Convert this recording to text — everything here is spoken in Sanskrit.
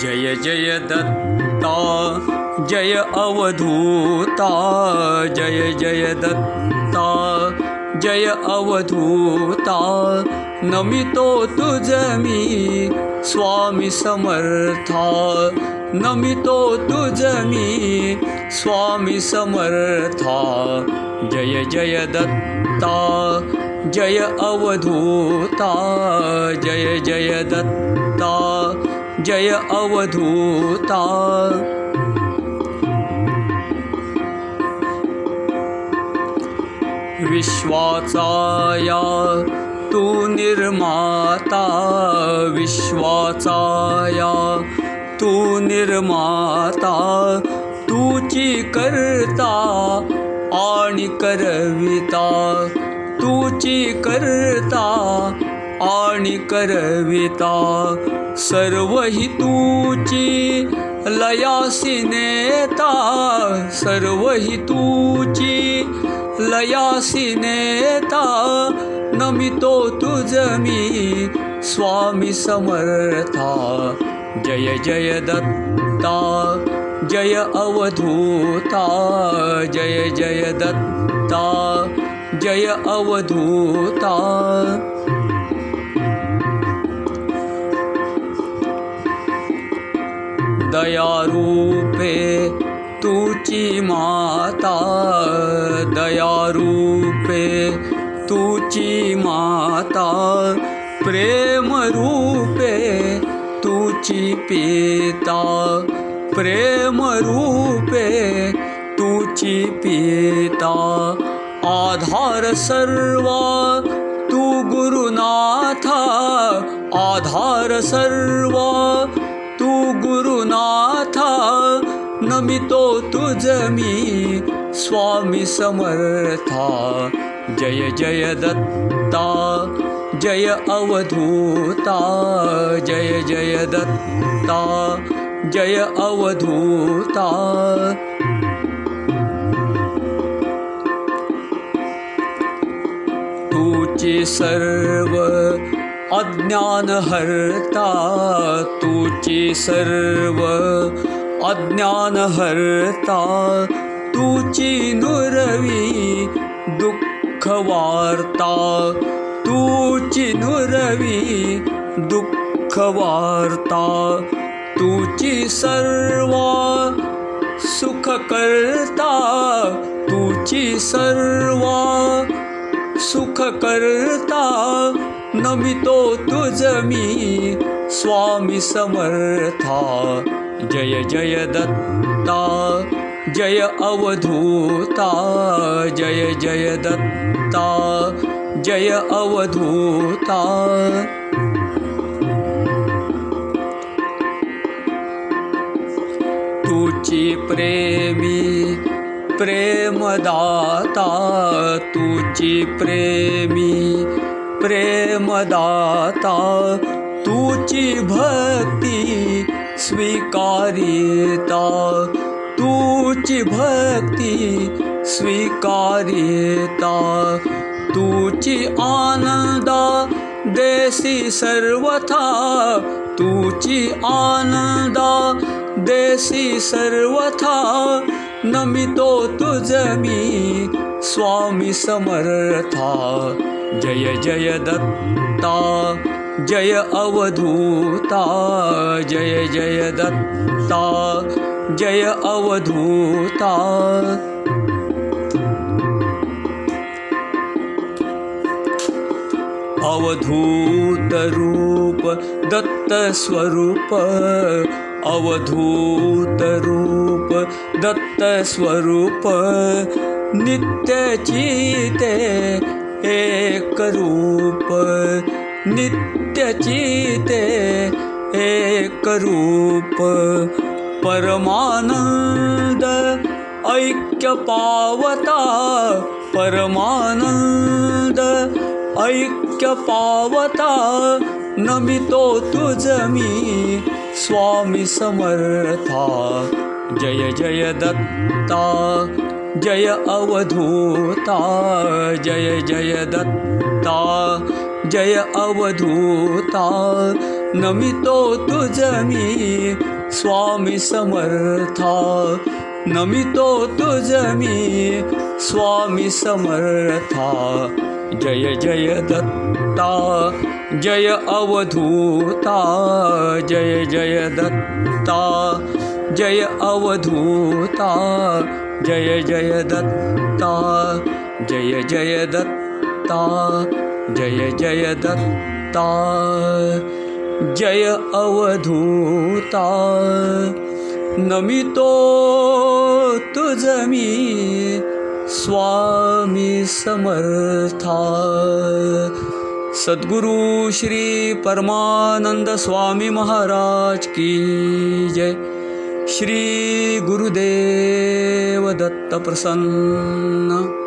जय जय दत्ता जय अवधूता जय जय दत्ता जय अवधूता नमितो तुजमी स्वामी समर्था नमितो तुजमी स्वामी समर्था जय जय दत्ता जय अवधूता जय जय दत्ता जय अवधूता। विश्वाचाया तू निर्माता। विश्वाचाया तू निर्माता। तूची करता आणि करविता। तूची करता आणि करविता सर्व हि तूची लयासी नेता सर्व हि तूची लयासी नेता नमितो तुझमी स्वामी समर्था। जय जय दत्ता जय अवधूता। जय जय दत्ता जय अवधूता दयारूपे तुची माता दयारूपे तुची माता, प्रेम रूपे तुची पिता, प्रेम रूपे तुची पिता। आधार सर्वा तू गुरुनाथा, आधार सर्वा नमितो तुझमी स्वामी समर्था। जय जय दत्ता जय अवधूता। जय जय दत्ता जय अवधूता। तुची सर्व अज्ञानहर्ता तुची सर्व अज्ञानहर्ता नुरवी दुःखवार्ता नुरवी दुःखवार्ता तुची सर्व सुखकर्ता तुची सर्व सुखकर्ता नमितो तुझमी स्वामी समर्था जय जय दत्ता जय अवधूता जय जय दत्ता जय अवधूता। तुची प्रेमी प्रेमदाता तुची प्रेमी प्रेमदाता तुची भक्ती स्वीकारिता। भक्ती स्वीकारिता। आनंदा देसी सर्वथा। नमितो तुझमी स्वामी समर्था। जय जय दत्ता जय अवधूता जय जय दत्ता जय अवधूता। अवधूतरूप दत्तस्वरूप अवधूतरूप दत्तस्वरूप नित्यचिते एकरूप नित्यचिते एकरूप परमानन्द ऐक्यपावता परमानन्द ऐक्यपावता नमितो तुझमी स्वामी समर्था। जय जय दत्ता जय अवधूता। जय जय दत्ता जय अवधूता नमितो तुझ मी स्वामी समर्था। नमितो तुझ मी स्वामी समर्था। जय जय दत्ता जय अवधूता जय जय दत्ता जय अवधूता जय जय दत्ता जय जय दत्ता जय जय दत्ता जय अवधूता। नमितो तुझमी स्वामी समर्था। सद्गुरु श्री परमानंद स्वामी महाराज की जय। श्री गुरुदेव दत्त प्रसन्न